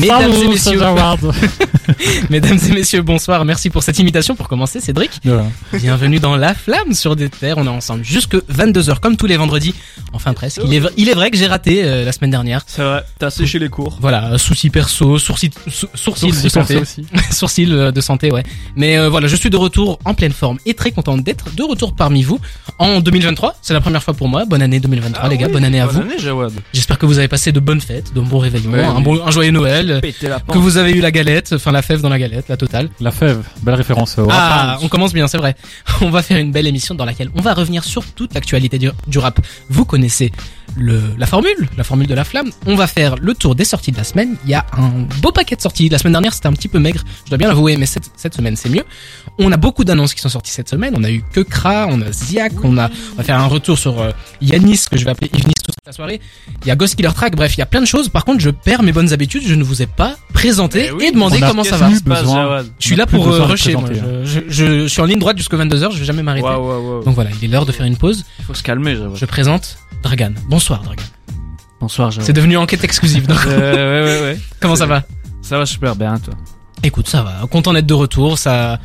Mesdames Salut, et messieurs, c'est Howard. mesdames et messieurs, bonsoir. Merci pour cette invitation pour commencer, Cédric. Voilà. Bienvenue dans La Flamme sur des terres. On est ensemble jusque 22h comme tous les vendredis. Enfin presque. Il est, v- il est vrai que j'ai raté euh, la semaine dernière. C'est vrai, t'as séché les cours. Voilà, euh, soucis perso, sourcils, sou- sourcils Sourcils de santé. sourcils euh, de santé, ouais. Mais euh, voilà, je suis de retour en pleine forme et très content d'être de retour parmi vous en 2023. C'est la première fois pour moi. Bonne année 2023, les gars. Bonne année à vous. Ah Bonne année, Jawad. J'espère que vous avez passé de bonnes fêtes, de bons réveillons, Ouais, un bon, un joyeux Noël, que vous avez eu la galette, enfin la fève dans la galette, la totale. La fève, belle référence. au Ah, on commence bien, c'est vrai. On va faire une belle émission dans laquelle on va revenir sur toute l'actualité du, du rap. Vous connaissez le, la formule, la formule de la flamme. On va faire le tour des sorties de la semaine. Il y a un beau paquet de sorties. La semaine dernière, c'était un petit peu maigre, je dois bien l'avouer, mais cette, cette semaine, c'est mieux. On a beaucoup d'annonces qui sont sorties cette semaine. On a eu que Kra, on a Ziak, on a, on va faire un retour sur euh, Yanis, que je vais appeler Yvnis toute la soirée. Il y a Ghost Killer Track, bref, il y a plein de choses. Par contre, je perds mes bonnes habitudes. Je ne vous ai pas présenté Eh oui, et demandé comment ça va. besoin. Je suis là pour euh, rusher. moi. Je, je- je suis en ligne droite jusqu'à 22h, je vais jamais m'arrêter. Donc voilà, il est l'heure de faire une pause. Il faut se calmer. Je présente Dragan. Bonsoir Dragan. Bonsoir. C'est devenu enquête exclusive. donc Euh, ouais, ouais, ouais. comment ça va? Ça va super bien, toi. Écoute, ça va. Content d'être de retour. Ça,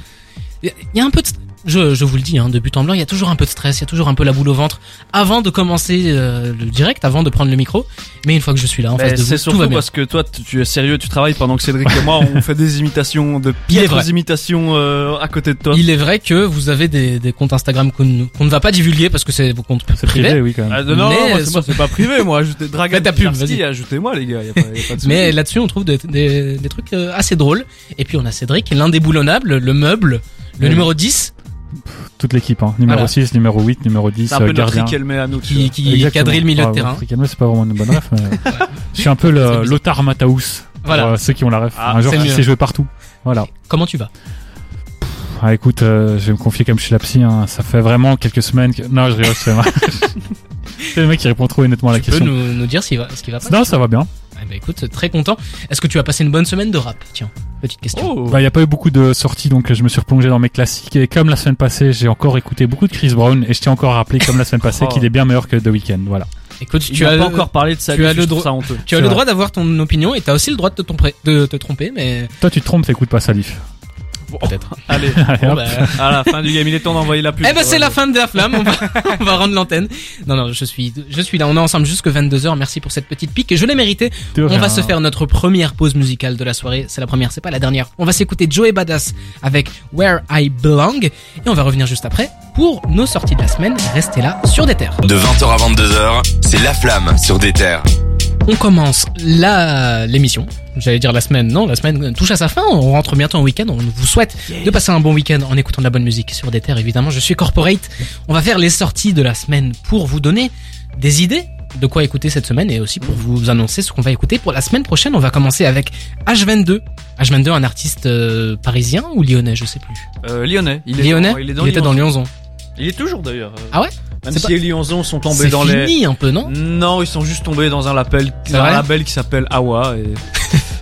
il y a un peu de. Je, je vous le dis, hein, de but en blanc, il y a toujours un peu de stress, il y a toujours un peu la boule au ventre avant de commencer euh, le direct, avant de prendre le micro. Mais une fois que je suis là en Mais face de vous, c'est tout va surtout bien. parce que toi, tu tu es sérieux, tu travailles pendant que Cédric et moi, on fait des imitations, de vrai. imitations euh, à côté de toi. Il est vrai que vous avez des, des comptes Instagram qu'on ne- qu'on ne va pas divulguer parce que c'est vos comptes C'est privés. privé, oui, quand même. Ah, non, non, c'est pas privé, moi. Ajoutez Dragon Fais ta pub, Pilarski, vas-y. ajoutez-moi, les gars. Y a pas, y a pas de souci. Mais là-dessus, on trouve des, des, des trucs euh, assez drôles. Et puis on a Cédric, l'indéboulonnable, le meuble, le Oui. numéro 10, Toute l'équipe, hein. Numéro Voilà. 6, numéro 8, numéro 10, c'est un peu euh, notre gardien. Riquelme à nous. qui, qui Exactement. quadrille le milieu Ah, de terrain. ouais, Riquelme, c'est pas vraiment une bonne ref, mais je suis un peu le. Lothar Matthaus. Voilà. Pour, euh, ceux qui ont la ref. Ah, un joueur c'est qui sait jouer partout. Voilà. Comment tu vas? Ah, écoute, euh, je vais me confier comme chez la psy, hein. Ça fait vraiment quelques semaines que... Non, je rigole, c'est. C'est le mec qui répond trop honnêtement à la Tu peux question. nous, nous dire s'il va, ce qui va pas Non, ça va bien. Eh ben, écoute, très content. Est-ce que tu as passé une bonne semaine de rap? Tiens, petite question. Oh. Bah, y a pas eu beaucoup de sorties, donc je me suis replongé dans mes classiques. Et comme la semaine passée, j'ai encore écouté beaucoup de Chris Brown, et je tiens encore à rappeler, comme la semaine passée, Oh. qu'il est bien meilleur que The Weeknd. Voilà. Écoute, Il tu as, pas encore parlé de sa tu as le ça tu as le droit d'avoir ton opinion et tu as aussi le droit de te, tromper, de te tromper, mais Toi, tu te trompes, t'écoutes pas Salif. Peut-être. Allez, Bon, bah, à la fin du game, il est temps d'envoyer la pub. Eh ben c'est la fin de la flamme, on va, on va rendre l'antenne. Non non, je suis je suis là, on est ensemble jusque 22h. Merci pour cette petite pique et je l'ai mérité. De On rien. va se faire notre première pause musicale de la soirée. C'est la première, c'est pas la dernière. On va s'écouter Joey Badass avec Where I Belong et on va revenir juste après pour nos sorties de la semaine. Restez là sur des terres. De 20h à 22h, c'est La Flamme sur des terres. On commence la l'émission. J'allais dire la semaine, non, la semaine touche à sa fin. On rentre bientôt en week-end. On vous souhaite de passer un bon week-end en écoutant de la bonne musique sur des terres. Évidemment, je suis corporate. On va faire les sorties de la semaine pour vous donner des idées de quoi écouter cette semaine et aussi pour vous annoncer ce qu'on va écouter pour la semaine prochaine. On va commencer avec H22. H22, un artiste euh, parisien ou lyonnais, je sais plus. Euh, Lyonnais. Il est lyonnais? dans- il est dans était dans Lyonzon. Il est toujours d'ailleurs. euh, Ah ouais? Même si pas- les Lyonzons sont tombés dans les. fini un peu, non? Non, ils sont juste tombés dans un label, un label qui s'appelle Awa et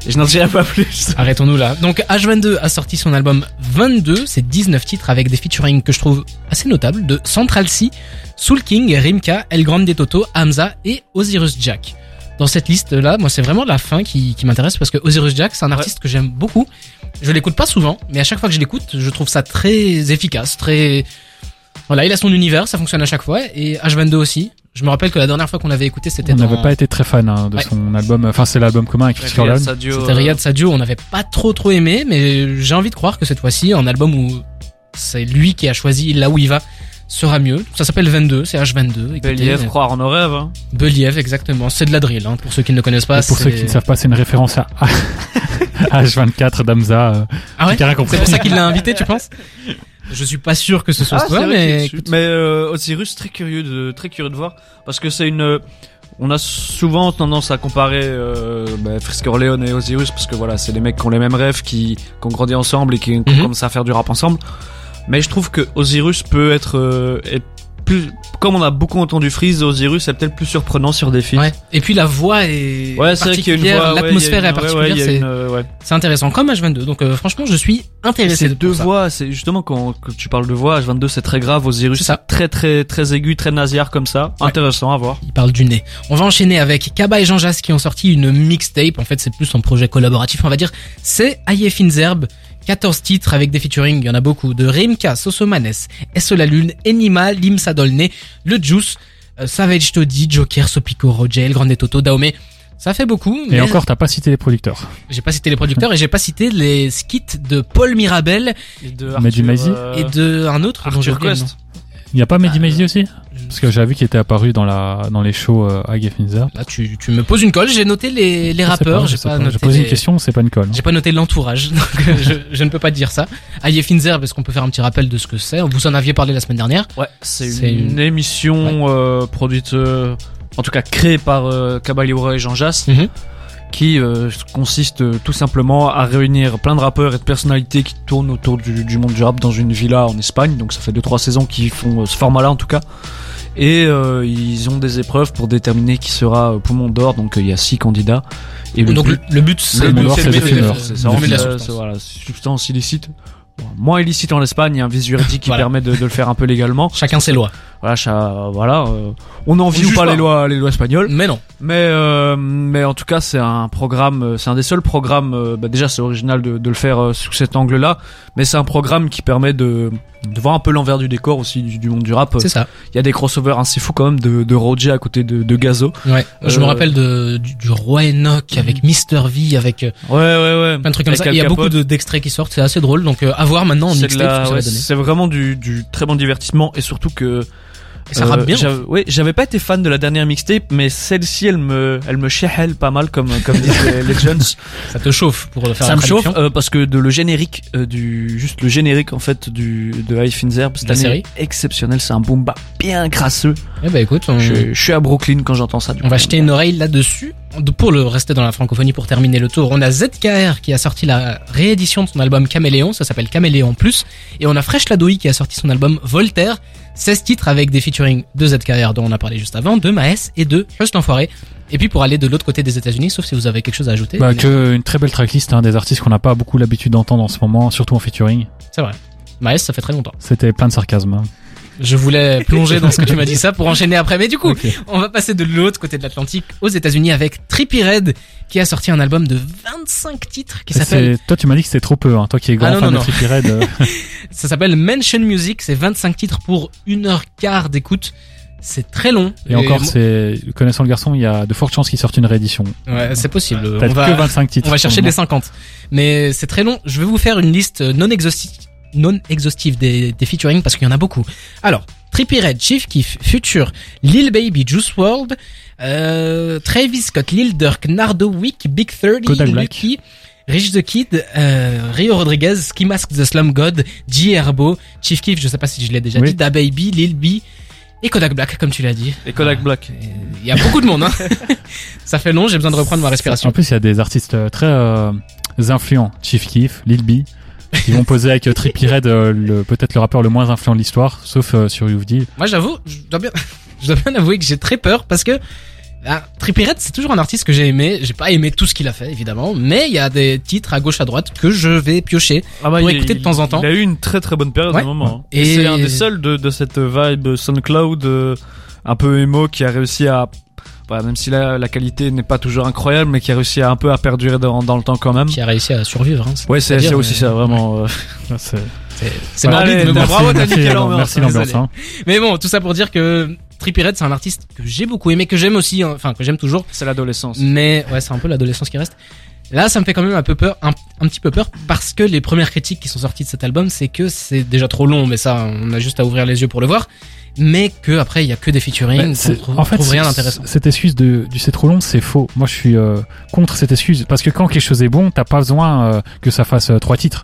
je n'en dirai pas plus. Arrêtons-nous là. Donc H22 a sorti son album 22, c'est 19 titres avec des featuring que je trouve assez notables de Central C, Soul King, Rimka, El Grande Toto, Hamza et Osiris Jack. Dans cette liste là, moi c'est vraiment la fin qui, qui m'intéresse parce que Osiris Jack c'est un artiste que j'aime beaucoup. Je l'écoute pas souvent, mais à chaque fois que je l'écoute, je trouve ça très efficace, très voilà, il a son univers, ça fonctionne à chaque fois et H22 aussi. Je me rappelle que la dernière fois qu'on l'avait écouté, c'était On dans n'avait pas été très fan hein, de Ouais. son album. Enfin, c'est l'album commun avec Chris Riyad Corleone. Sadio, C'était euh, Riyad Sadio, on n'avait pas trop trop aimé, mais j'ai envie de croire que cette fois-ci, un album où c'est lui qui a choisi là où il va sera mieux. Ça s'appelle 22, c'est H22. écoutez, Believ, croire en nos rêves. Hein. Believ, exactement. C'est de la drill, hein, pour ceux qui ne le connaissent pas. Et pour ceux qui ne savent pas, c'est une référence à H24 d'Amza. euh, Ah ouais. C'est pour ça qu'il l'a invité, tu penses? Je suis pas sûr que ce soit Ah, toi, mais dessus. écoute, mais euh, Osiris très curieux de très curieux de voir parce que c'est une on a souvent tendance à comparer euh, bah, et Osiris parce que voilà c'est des mecs qui ont les mêmes rêves qui, qui ont grandi ensemble et qui, qui ont Mhm. commencé à faire du rap ensemble mais je trouve que Osiris peut être, euh, être plus, comme on a beaucoup entendu Freeze Osiris, c'est peut-être plus surprenant sur des films. Ouais. Et puis la voix est Ouais, particulière, ouais, l'atmosphère est particulière, c'est euh, c'est intéressant comme H22. Donc euh, franchement, je suis intéressé C'est de deux voix, c'est justement quand, quand tu parles de voix, H22 c'est très grave, Osiris C'est très très très aigu, très nasillard comme ça. Intéressant à voir. Il parle du nez. On va enchaîner avec Kaba et Jean Jas qui ont sorti une mixtape. En fait, c'est plus un projet collaboratif, on va dire. C'est Aye Finzerb. 14 titres avec des featuring, il y en a beaucoup, de Rimka, Sosomanes, Esso la Lune, Enima, Limsa Dolné, Le Juice, euh, Savage Toddy, Joker, Sopico, Roger, El Grande Toto, Daomé. Ça fait beaucoup, Et mais encore, t'as pas cité les producteurs. j'ai pas cité les producteurs et j'ai pas cité les skits de Paul Mirabel Et de Arthur, euh, et de un autre Arthur. Il y a pas Mehdi Maizi aussi? Je- Parce que j'avais vu qu'il était apparu dans la dans les shows euh, à Gefinzer. Là, tu, tu me poses une colle. J'ai noté les, les rappeurs. J'ai pas, noté posé les- une question, c'est pas une colle. hein. J'ai pas noté l'entourage, donc euh, je, je ne peux pas te dire ça. Aye Finzer, parce qu'on peut faire un petit rappel de ce que c'est? Vous en aviez parlé la semaine dernière. Ouais, c'est une, une- émission euh, produite, euh, en tout cas créée par euh, Caballero et Jean Jass, Mhm. Qui euh, consiste euh, tout simplement à réunir plein de rappeurs et de personnalités qui tournent autour du, du monde du rap dans une villa en Espagne. Donc ça fait deux trois saisons qu'ils font euh, ce format-là en tout cas. Et euh, ils ont des épreuves pour déterminer qui sera euh, poumon d'or. Donc il y a six candidats. Et donc but- le, le but, c'est Le Euh, substance. c'est- voilà, substance illicite. Bon, moins illicite en Espagne, il y a un vice juridique qui Voilà. permet de, de le faire un peu légalement. Chacun ses lois. Voilà, cha- voilà. euh, on en On ou pas pas. les lois, les lois espagnoles. Mais non. Mais euh, mais en tout cas, c'est un programme, euh, c'est un des seuls programmes. euh, bah déjà, c'est original de, de le faire euh, sous cet angle-là, mais c'est un programme qui permet de de voir un peu l'envers du décor aussi du, du monde du rap. C'est ça. Il y a des crossovers assez fous quand même de, de Roger à côté de, de Gazo. Ouais. Je me rappelle de, du, du roi Enoch avec Mister V, avec Ouais, ouais, ouais. plein de trucs comme Avec ça. Il y a beaucoup de- d'extraits qui sortent. C'est assez drôle. Donc à voir maintenant en mixtape ça ouais, c'est vraiment du, du très bon divertissement et surtout que Et ça Euh, rappe bien. j'avais- Ouais, j'avais pas été fan de la dernière mixtape, mais celle-ci, elle me, elle me chahelle pas mal, comme, comme disent les, les jeunes. Ça te chauffe pour faire Ça me chauffe euh, parce que de le générique euh, du, juste le générique en fait du de High cette La année série exceptionnel. C'est un boom bap bien crasseux. Eh ben écoute, on, Je, je suis à Brooklyn quand j'entends ça. Du on coup. va jeter une oreille là-dessus. De- Pour le rester dans la francophonie, pour terminer le tour, on a ZKR qui a sorti la réédition de son album Caméléon, ça s'appelle Caméléon Plus, et on a Fresh Ladoui qui a sorti son album Voltaire, 16 titres avec des featuring de ZKR dont on a parlé juste avant, de Maes et de Just l'Enfoiré. Et puis pour aller de l'autre côté des États-Unis, sauf si vous avez quelque chose à ajouter. Bah, que une très belle tracklist, hein, des artistes qu'on n'a pas beaucoup l'habitude d'entendre en ce moment, surtout en featuring. C'est vrai. Maes, ça fait très longtemps. C'était plein de sarcasme. hein. Je voulais plonger dans ce que tu m'as dit ça pour enchaîner après, mais du coup. On va passer de l'autre côté de l'Atlantique aux États-Unis avec Trippie Red qui a sorti un album de 25 titres qui s'appelle c'est- Toi, tu m'as dit que c'était trop peu, hein. Toi qui es grand Ah non, fan non, de non. Trippie Redd, euh, ça s'appelle Mention Music, c'est 25 titres pour une heure quart d'écoute. C'est très long. Et encore, moi- c'est connaissant le garçon, il y a de fortes chances qu'il sorte une réédition. ouais, c'est possible. On va, que 25 titres. on va chercher les 50. Mais c'est très long. Je vais vous faire une liste non exhaustive, non exhaustive des, des featuring parce qu'il y en a beaucoup. Alors, Trippie Red, Chief Keef, Future, Lil Baby, Juice World, euh, Travis Scott, Lil Durk, Nardo Wick, Big 30, Kodak Black. Lucky, Rich the Kid, euh, Rio Rodriguez, Ski Mask the Slum God, G Herbo, Chief Keef, je sais pas si je l'ai déjà Oui. dit, Da Baby, Lil B, et Kodak Black, comme tu l'as dit. Et Kodak Black. Il y a beaucoup de monde, hein. Ça fait long, j'ai besoin de reprendre ma respiration. En plus, il y a des artistes très euh, influents. Chief Keef, Lil B, qui vont poser avec euh, Trippie Redd, euh, le- peut-être le rappeur le moins influent de l'histoire, sauf euh, sur Youvdi. Moi, j'avoue, je dois bien, je dois bien avouer que j'ai très peur parce que ah, Trippie Redd, c'est toujours un artiste que j'ai aimé. J'ai pas aimé tout ce qu'il a fait, évidemment, mais il y a des titres à gauche à droite que je vais piocher. Ah bah, Pour il- écouter de temps en temps. Il a eu une très très bonne période Ouais. à un moment. hein. Et- Et c'est un des seuls de, de cette vibe SoundCloud euh, un peu emo qui a réussi à voilà, même si la, la qualité n'est pas toujours incroyable, mais qui a réussi à un peu à perdurer dans, dans le temps quand même. Qui a réussi à survivre. Hein, Ouais, c'est aussi mais- ça, vraiment. euh. C'est C'est Voilà, morbide, mais bon. bravo, t'as l'ambiance, merci hein, l'ambiance. hein. Mais bon, tout ça pour dire que Trippie Redd, c'est un artiste que j'ai beaucoup aimé, que j'aime aussi, hein, enfin que j'aime toujours. C'est l'adolescence. Mais ouais, c'est un peu l'adolescence qui reste. Là, ça me fait quand même un peu peur, un, un petit peu peur, parce que les premières critiques qui sont sorties de cet album, c'est que c'est déjà trop long, mais ça, on a juste à ouvrir les yeux pour le voir. Mais que après, il y a que des featuring, Bah, en fait, rien d'intéressant. Cette excuse de, du c'est trop long, c'est faux. Moi, je suis euh, contre cette excuse parce que quand quelque chose est bon, t'as pas besoin euh, que ça fasse euh, trois titres.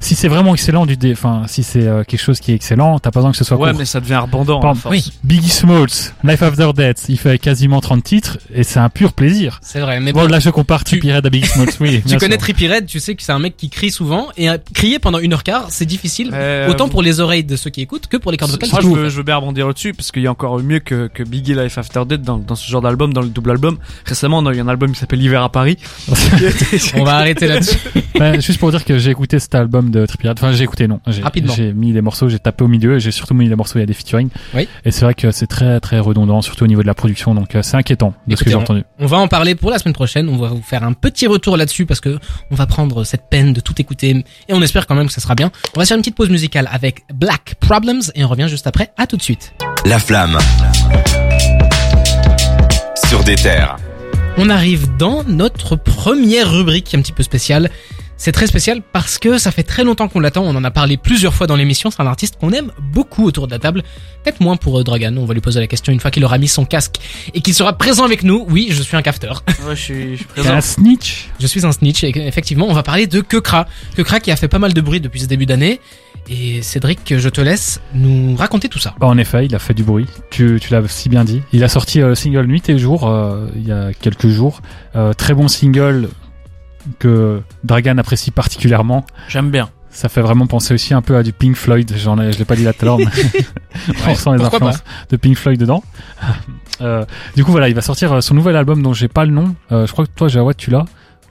Si c'est vraiment excellent du dé, enfin, si c'est euh, quelque chose qui est excellent, t'as pas besoin que ce soit Ouais, court. mais ça devient rebondant. Par- oui. Biggie Smalls, Life After Death, il fait quasiment 30 titres et c'est un pur plaisir. C'est vrai, mais Bon, bon, là, je compare tu- Trippie Redd à Biggie Smalls, oui. tu connais. Trippie Red, tu sais que c'est un mec qui crie souvent et euh, crier pendant une heure quart, c'est difficile. Euh, Autant pour les oreilles de ceux qui écoutent que pour les cordes vocales. Je veux, bien rebondir là-dessus parce qu'il y a encore mieux que, que Biggie Life After Death dans, dans ce genre d'album, dans le double album. Récemment, on a eu un album qui s'appelle L'hiver à Paris. On va arrêter là-dessus. Ouais, juste pour dire que j'ai écouté cet album de Trippie Redd. Enfin, j'ai écouté, non. J'ai- Rapidement. J'ai mis les morceaux, j'ai tapé au milieu et j'ai surtout mis les morceaux, il y a des featuring. Oui. Et c'est vrai que c'est très, très redondant, surtout au niveau de la production. Donc, euh, c'est inquiétant de ce Écoutez, que j'ai entendu. On va en parler pour la semaine prochaine. On va vous faire un petit retour là-dessus parce que on va prendre cette peine de tout écouter et on espère quand même que ça sera bien. On va faire une petite pause musicale avec Black Problems et on revient juste après. À tout de suite. La flamme. Sur des terres. On arrive dans notre première rubrique un petit peu spéciale. C'est très spécial parce que ça fait très longtemps qu'on l'attend. On en a parlé plusieurs fois dans l'émission. C'est un artiste qu'on aime beaucoup autour de la table. Peut-être moins pour euh, Dragan. On va lui poser la question une fois qu'il aura mis son casque et qu'il sera présent avec nous. Oui, je suis un cafteur. Ouais, je suis, je suis T'es un snitch Je suis un snitch et effectivement, on va parler de Kekra. Kekra qui a fait pas mal de bruit depuis ce début d'année. Et Cédric, je te laisse nous raconter tout ça. Bah, En effet, il a fait du bruit. Tu, tu l'as si bien dit. Il a sorti euh, le single Nuit et Jour euh, il y a quelques jours. Euh, très bon single que Dragan apprécie particulièrement. J'aime bien. Ça fait vraiment penser aussi un peu à du Pink Floyd. J'en ai, je l'ai pas dit là tout à l'heure, mais on ressent les pourquoi influences de Pink Floyd dedans. Euh, du coup, voilà, il va sortir son nouvel album dont j'ai pas le nom. Euh, je crois que toi, Jawad, tu l'as.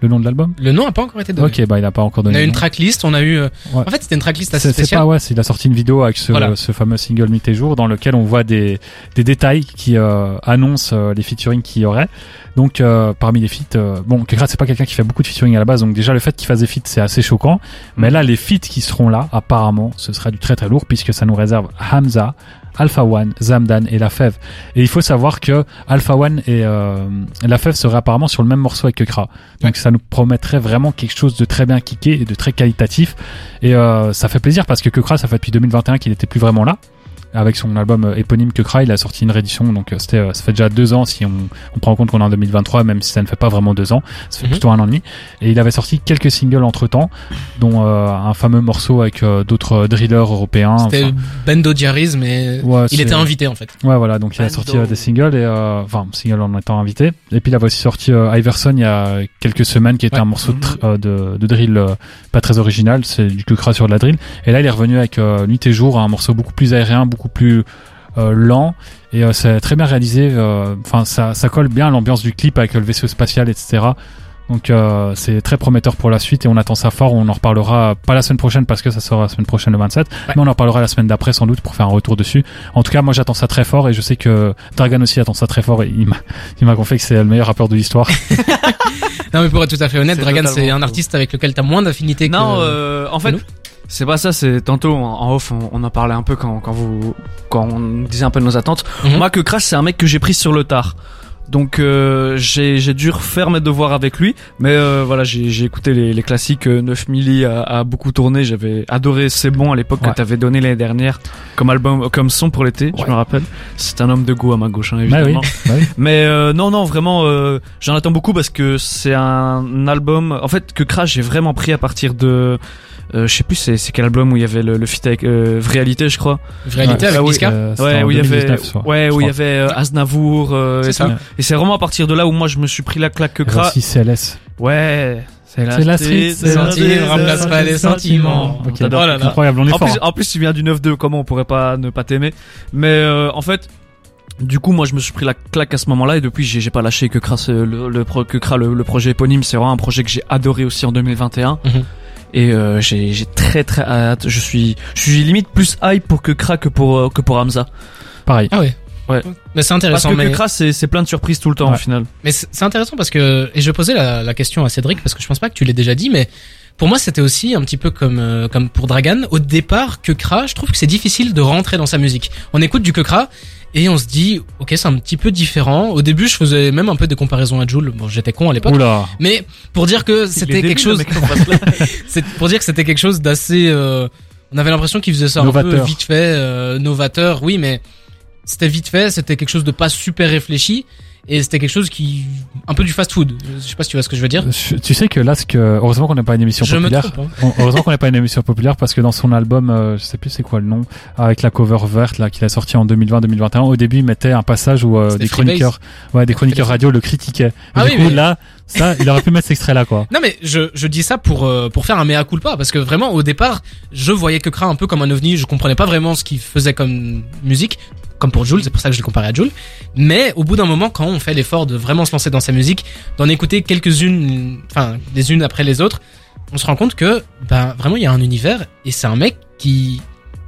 Le nom de l'album? Le nom a pas encore été donné. Ok, bah il a pas encore On donné. a le une tracklist, on a eu. euh, Ouais. En fait, c'était une tracklist assez spéciale. pas ouais, c'est- il a sorti une vidéo avec ce, Voilà. ce fameux single Nuit et Jour dans lequel on voit des, des détails qui euh, annoncent euh, les featuring qu'il y aurait. Donc euh, parmi les feats, euh, bon, Kekra c'est pas quelqu'un qui fait beaucoup de featuring à la base, donc déjà le fait qu'il fasse des feats c'est assez choquant. Mais là les feats qui seront là, apparemment, ce sera du très très lourd puisque ça nous réserve Hamza, Alpha One, Zamdan et La Fève. Et il faut savoir que Alpha One et euh, La Fève seraient apparemment sur le même morceau avec Kekra. Donc ça nous promettrait vraiment quelque chose de très bien kické et de très qualitatif. Et euh, ça fait plaisir parce que Kekra, ça fait depuis 2021 qu'il était plus vraiment là. Avec son album euh, éponyme Kekra, il a sorti une réédition, donc euh, c'était, euh, ça fait déjà deux ans si on, on prend en compte qu'on est en 2023, même si ça ne fait pas vraiment deux ans, ça fait Mhm. plutôt un an et demi. Et il avait sorti quelques singles entre temps, dont euh, un fameux morceau avec euh, d'autres drillers européens. C'était Enfin, Bendo Diaries, mais ouais, il était invité en fait. Ouais, voilà, donc il a Bando. sorti euh, des singles et euh, enfin single en étant invité. Et puis il avait aussi sorti euh, Iverson il y a quelques semaines, qui était Ouais. un morceau de, euh, de, de drill euh, pas très original, c'est du Kukra sur de la drill. Et là il est revenu avec euh, Nuit et Jour, un morceau beaucoup plus aérien, beaucoup plus euh, lent et euh, c'est très bien réalisé. euh, Enfin ça, ça colle bien à l'ambiance du clip avec le vaisseau spatial, etc. Donc euh, c'est très prometteur pour la suite et on attend ça fort. On en reparlera pas la semaine prochaine parce que ça sera la semaine prochaine le 27, mais on en reparlera la semaine d'après sans doute pour faire un retour dessus. En tout cas, moi j'attends ça très fort et je sais que Dragan aussi attend ça très fort et il m'a confié que c'est le meilleur rappeur de l'histoire. Non, mais pour être tout à fait honnête, Dragan, c'est un artiste avec lequel t'as moins d'affinité que. Non, euh, en fait, nous c'est pas ça. C'est tantôt en off, on, on en parlait un peu quand, quand vous, quand on disait un peu de nos attentes. Mhm. Moi, que Crash, c'est un mec que j'ai pris sur le tard. Donc euh, j'ai j'ai dû refaire mes devoirs avec lui, mais euh, voilà j'ai j'ai écouté les, les classiques. euh, 9 milli a, a beaucoup tourné. J'avais adoré C'est bon à l'époque Ouais. que t'avais donné l'année dernière comme album, comme son pour l'été. Je me rappelle. C'est un homme de goût à ma gauche, hein, Bah oui, évidemment. bah oui. Mais euh, non, non, vraiment, euh, j'en attends beaucoup parce que c'est un album. En fait, que Crash, j'ai vraiment pris à partir de. Euh, je sais plus, c'est c'est quel album où il y avait le, le feat avec euh, Réalité, je crois. Réalité Ouais. avec Ah Niska. Euh, Ouais, où il y avait, 2019, soit, ouais, où il y avait euh, Aznavour. euh, C'est et ça. tout. Et c'est vraiment à partir de là où moi je me suis pris la claque que aussi CLS. Ouais. C'est C'est la street, c'est la street, remplace pas les sentiments. Ok. T'adores. Oh là là. Incroyable, on est En fort. plus, en plus, tu viens du 9-2, comment on pourrait pas ne pas t'aimer Mais euh, en fait, du coup, moi, je me suis pris la claque à ce moment-là et depuis, j'ai j'ai pas lâché que euh, le, le, que le, le projet éponyme, c'est vraiment un projet que j'ai adoré aussi en 2021. Mhm. Et euh, j'ai j'ai très très hâte. Je suis je suis limite plus hype pour que Kras que pour euh, que pour Hamza. Pareil. Ah ouais. Ouais. Mais c'est Parce intéressant. que mais... Kras, c'est c'est plein de surprises tout le temps Ouais. au final. Mais c'est c'est intéressant parce que et je posais la, la question à Cédric parce que je pense pas que tu l'aies déjà dit, mais pour moi c'était aussi un petit peu comme euh, comme pour Dragan. Au départ, Kekra, je trouve que c'est difficile de rentrer dans sa musique. On écoute du Kekra et on se dit ok c'est un petit peu différent. Au début, je faisais même un peu des comparaisons à Joule. Bon, j'étais con à l'époque, Oula. mais pour dire que c'était quelque chose, c'est pour dire que c'était quelque chose d'assez. euh, on avait l'impression qu'il faisait ça un peu vite fait, euh, novateur, oui, mais c'était vite fait, c'était quelque chose de pas super réfléchi. Et c'était quelque chose qui un peu du fast food. Je sais pas si tu vois ce que je veux dire. Tu sais que là, ce que heureusement qu'on n'a pas une émission Je populaire. trompe. hein. Heureusement qu'on n'a pas une émission populaire parce que dans son album, euh, je sais plus c'est quoi le nom, avec la cover verte là qu'il a sorti en 2020-2021, au début il mettait un passage où euh, des chroniqueurs, ouais, des chroniqueurs radio le critiquaient. Et Ah du oui, coup mais- là, ça, il aurait pu mettre cet extrait là quoi. Non mais je, je dis ça pour euh, pour faire un mea culpa parce que vraiment au départ je voyais que Kra un peu comme un ovni, je comprenais pas vraiment ce qu'il faisait comme musique, comme pour Jules, c'est pour ça que je l'ai comparé à Jules. Mais au bout d'un moment quand on fait l'effort de vraiment se lancer dans sa musique, d'en écouter quelques-unes, enfin les unes après les autres, on se rend compte que ben vraiment il y a un univers et c'est un mec qui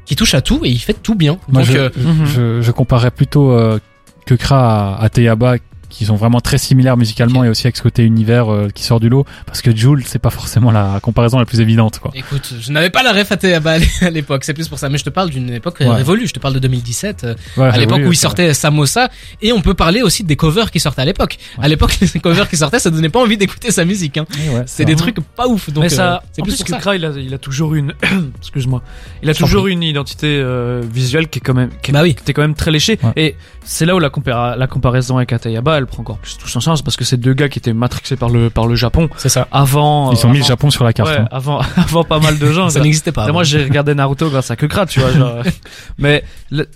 qui touche à tout et il fait tout bien. Moi, Donc je, euh, Mhm. je, je comparais plutôt euh, que Kra à, à Teyaba qui sont vraiment très similaires musicalement et aussi avec ce côté univers euh, qui sort du lot parce que Jules c'est pas forcément la comparaison la plus évidente quoi. Écoute, je n'avais pas la ref à l'époque, c'est plus pour ça. Mais je te parle d'une époque Ouais. révolue. Je te parle de 2017. euh, Ouais, à l'époque où il sortait Samosa et on peut parler aussi des covers qui sortaient à l'époque. À l'époque les covers qui sortaient ça donnait pas envie d'écouter sa musique hein. Ouais, ouais, C'est des trucs pas ouf donc mais ça, euh, c'est plus plus pour que ça. Kra, il a, il a toujours une, excuse-moi, il a toujours une identité euh, visuelle qui est quand même, qui Bah oui. qui quand même très léchée. Ouais. Et c'est là où la, compara- la comparaison avec Atayaba, elle prend encore plus tout son sens parce que c'est deux gars qui étaient matrixés par le par le Japon C'est ça. avant. Ils ont euh, mis le avant- Japon sur la carte. Ouais, hein. avant avant pas mal de gens. Ça n'existait pas. Et moi j'ai regardé Naruto grâce à Kukra, tu vois. Genre, mais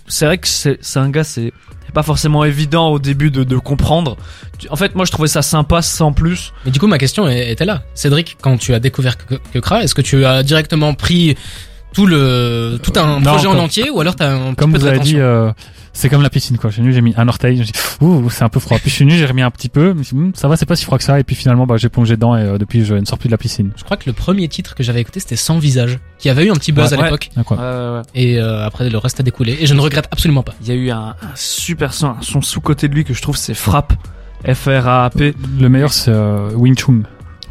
c'est vrai que c'est c'est un gars, c'est pas forcément évident au début de, de comprendre. En fait, moi je trouvais ça sympa sans plus. Mais du coup ma question est- était là. Cédric, quand tu as découvert que, que Kra, est-ce que tu as directement pris tout le tout un Non, projet en entier ou alors t'as un petit Comme peu vous de avez dit, euh, c'est comme la piscine quoi. Je suis venu, j'ai mis un orteil, je me suis dit, ouh, c'est un peu froid. Puis je suis venu, j'ai remis un petit peu, je me suis dit, Hum, ça va, c'est pas si froid que ça. Et puis finalement, bah, j'ai plongé dedans et euh, depuis, je ne sors plus de la piscine. Je crois que le premier titre que j'avais écouté c'était Sans visage, qui avait eu un petit buzz Ouais, à l'époque D'accord. Ouais, ouais, ouais. et euh, après le reste a découlé et je ne regrette absolument pas. Il y a eu un, un super son, un son sous-côté de lui que je trouve c'est Frappe. F-R-A-P. Le meilleur, c'est euh, Wing Chun.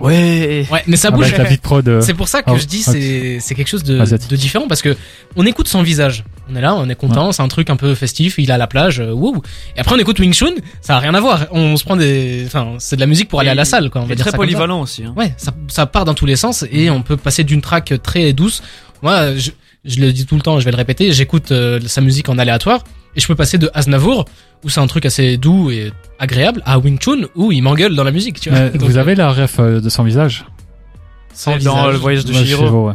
Ouais. Ouais, mais ça bouge. Avec la petite prod. euh, C'est pour ça que Ah, je dis ok. c'est c'est quelque chose de, de différent parce que on écoute son visage. On est là, on est content, c'est un truc un peu festif, il est à la plage, euh, wouh. Et après on écoute Wing Chun, ça a rien à voir. On se prend des enfin, c'est de la musique pour aller à la salle quoi, on Il va est dire très ça comme ça. polyvalent aussi. Hein. Ouais, ça, ça part dans tous les sens et on peut passer d'une track très douce. Moi, je, je le dis tout le temps, je vais le répéter, j'écoute euh, sa musique en aléatoire et je peux passer de Aznavour où c'est un truc assez doux et agréable à Wing Chun où il m'engueule dans la musique, tu vois. Donc, vous avez la ref euh, de son visage? Sans dans visage. le voyage de Ouais, Chihiro. ouais.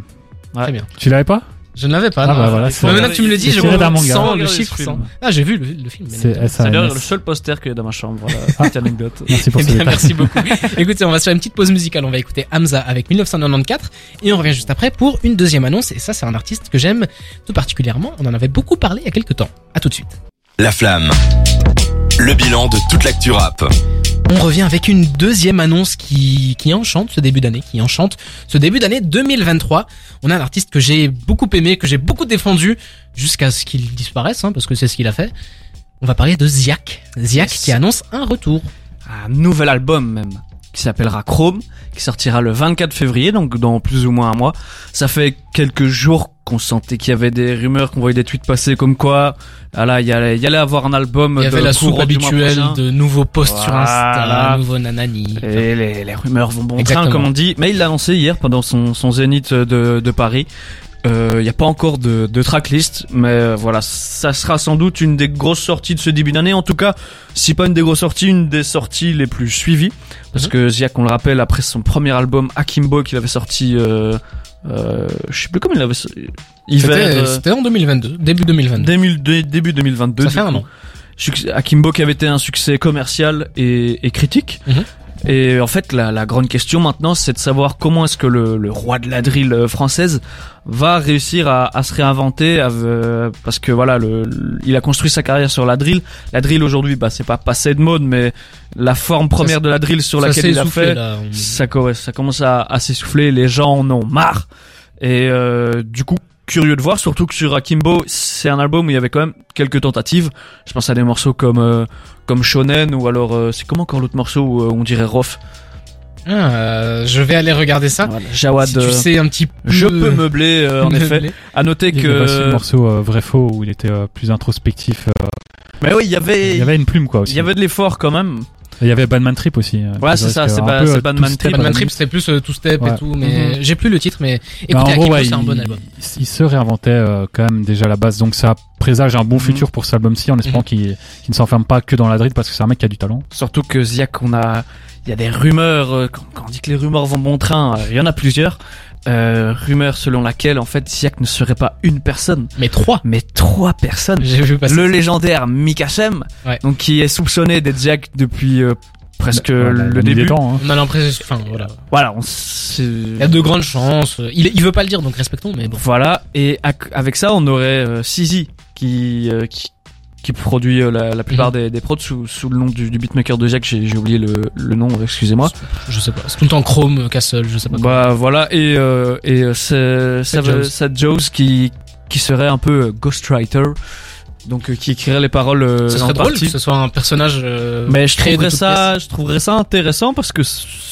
Très bien. Tu l'avais pas? Je ne l'avais pas. Ah non. bah voilà, c'est- maintenant que tu me le dis, c'est je tiré d'un remonte manga. sans le Regardez ce chiffre film. Ah, j'ai vu le, le film. bien C'est évidemment. C'est d'ailleurs SAS. le seul poster qu'il y a dans ma chambre. Voilà, Ah. petite anecdote. Merci pour Eh ce bien, détail. merci beaucoup. Écoutez, on va se faire une petite pause musicale. On va écouter Hamza avec 1994 et on revient juste après pour une deuxième annonce. Et ça, c'est un artiste que j'aime tout particulièrement. On en avait beaucoup parlé il y a quelques temps. À tout de suite. La flamme. Le bilan de toute l'actu rap. On revient avec une deuxième annonce qui, qui enchante ce début d'année, qui enchante ce début d'année 2023. On a un artiste que j'ai beaucoup aimé, que j'ai beaucoup défendu jusqu'à ce qu'il disparaisse, hein, parce que c'est ce qu'il a fait. On va parler de Ziak. Ziak Yes. qui annonce un retour. un nouvel album même qui s'appellera Chrome qui sortira le 24 février donc dans plus ou moins un mois ça fait quelques jours qu'on sentait qu'il y avait des rumeurs qu'on voyait des tweets passer comme quoi ah là il y allait, y allait avoir un album Il y avait de la soupe habituelle de nouveaux posts sur Insta, Voilà. nouveau nanani. et les, les rumeurs vont bon Exactement. train comme on dit mais il l'a annoncé hier pendant son, son zénith de, de Paris il n'y a pas encore de, de tracklist, mais euh, voilà, ça sera sans doute une des grosses sorties de ce début d'année. En tout cas, si pas une des grosses sorties, une des sorties les plus suivies. Parce Mhm. que Ziak, on le rappelle, après son premier album Akimbo qu'il avait sorti, euh, euh, je sais plus comment il avait sorti, hiver, C'était euh, en 2022, début 2022. début, dé- début 2022. Ça fait un an. Akimbo qui avait été un succès commercial et, et critique. Mhm. Et en fait, la, la grande question maintenant, c'est de savoir comment est-ce que le, le roi de la drill euh, française va réussir à, à se réinventer, à- euh, parce que voilà, le, le- il a construit sa carrière sur la drill. La drill aujourd'hui, bah c'est pas passé de mode, mais la forme première Ça- de la drill sur laquelle il a fait, là. On- ça, ça commence à, à s'essouffler, les gens en ont marre. Et euh, du coup, curieux de voir, surtout que sur Akimbo, c'est un album où il y avait quand même quelques tentatives. Je pense à des morceaux comme euh, comme Shonen ou alors euh, c'est comment encore l'autre morceau où euh, on dirait Rof? Ah, euh, je vais aller regarder ça. Voilà, Jawad. si tu euh, sais un petit peu. je peux meubler euh, en effet. À noter Il y avait aussi le que morceau euh, vrai faux où il était euh, plus introspectif. euh, mais oui, il y avait il y avait une plume quoi aussi. il y avait de l'effort quand même. Il y avait Batman Trip aussi. euh, Ouais, c'est ça, c'est pas- euh, Batman Trip. Batman. Trip c'était plus euh, two step Ouais. et tout, mais Mhm. j'ai plus le titre, mais Bah, écoutez, en gros, Akimo, ouais, c'est un il, bon album. il- il se réinventait euh, quand même déjà à la base, donc ça présage un bon Mhm. futur pour cet album-ci en espérant Mhm. qu'il ne s'enferme pas que dans la drill parce que c'est un mec qui a du talent. Surtout que Ziak, on a, il y a des rumeurs. euh, Quand, quand on dit que les rumeurs vont bon train, euh, il y en a plusieurs. Euh, rumeurs selon laquelle en fait Ziak ne serait pas une personne, Mais trois. mais trois personnes. J'ai vu passer. Le légendaire Mikashem, Ouais. donc qui est soupçonné d'être Ziak depuis euh, presque la- la le des début. temps, hein. On a l'impression, enfin voilà. Voilà, on Il y a de grandes chances. Il, il veut pas le dire, donc respectons, mais bon. Voilà, et avec ça, on aurait euh, Sizi qui, euh, qui qui produit euh, la, la plupart Mhm. des, des prods sous, sous le nom du, du beatmaker de Jack. J'ai j'ai oublié le, le nom, excusez-moi. Je sais pas. C'est tout le temps Chrome, Castle, je sais pas. Bah voilà, et euh, et euh, c'est Seth Jones. Qui qui serait un peu euh, ghostwriter, donc euh, qui écrirait les paroles. euh, Ce en serait drôle partie. que ce soit un personnage. euh, Mais je trouverais ça, je trouverais ça intéressant parce que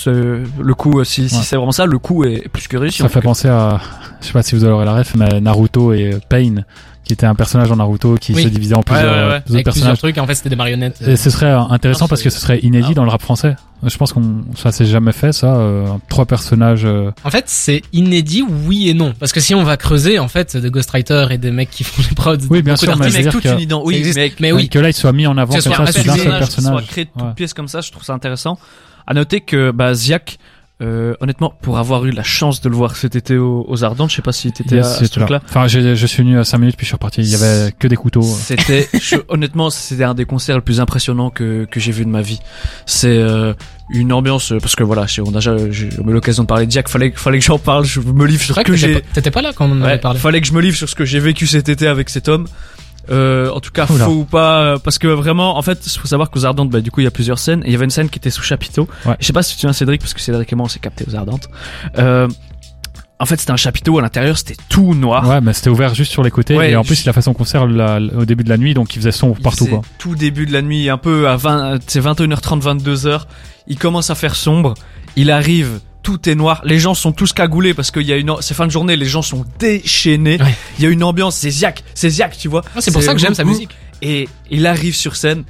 le coup, euh, si, si Ouais. c'est vraiment ça, le coup est plus que réussi. Ça fait penser à, je sais pas si vous aurez la ref, mais Naruto et euh, Pain, qui était un personnage dans Naruto qui Oui. se divisait en Ouais, plusieurs, ouais, ouais. euh, Avec plusieurs plusieurs personnages. trucs, et en fait c'était des marionnettes. Et ce serait euh, intéressant Ah, parce que c'est- ce serait inédit Ah. dans le rap français. Je pense qu'on ça s'est jamais fait ça. euh, trois personnages. euh, En fait, c'est inédit, oui et non. Parce que si on va creuser, en fait, des ghostwriters et des mecs qui font les prods. Oui, bien sûr, mais c'est-à-dire toute que- une idée. Oui, ça mais avec- mais oui. que là il soit mis en avant Que ce comme soit ça assumé, seul que ce soit personnage. créé de Ouais. toutes pièces comme ça, je trouve ça intéressant. À noter que bah, Ziak, euh, honnêtement, pour avoir eu la chance de le voir cet été aux, aux Ardentes, je sais pas si t'étais Yes, à, ce truc-là. Enfin, je suis venu à 5 minutes puis je suis reparti. Il y avait que des couteaux. C'était, honnêtement, c'était un des concerts le plus impressionnant que, que j'ai vu de ma vie. C'est euh, une ambiance, euh, parce que voilà, on a déjà j'ai eu l'occasion de parler de Ziak, fallait, fallait que j'en parle, je me livre sur ce que j'ai. t'étais pas- t'étais pas là quand on en Ouais, avait parlé. fallait que je me livre sur ce que j'ai vécu cet été avec cet homme. Euh, en tout cas, Oula. faux ou pas, euh, parce que vraiment, en fait, il faut savoir qu'aux Ardentes, bah, du coup, il y a plusieurs scènes, et il y avait une scène qui était sous chapiteau. Ouais. Je sais pas si tu te souviens Cédric, parce que Cédric et moi, on s'est capté aux Ardentes. Euh, en fait, c'était un chapiteau, à l'intérieur, c'était tout noir. Ouais, mais c'était ouvert juste sur les côtés Ouais, et en plus il a fait son concert la- au début de la nuit donc il faisait sombre partout quoi. Tout début de la nuit, un peu à 20, c'est 21h30, 22h. Il commence à faire sombre. Il arrive, tout est noir. Les gens sont tous cagoulés parce qu'il y a une, c'est fin de journée, les gens sont déchaînés. Ouais. Il y a une ambiance, c'est Ziak, c'est Ziak, tu vois. Ah, c'est pour ça que j'aime sa musique. Et il arrive sur scène.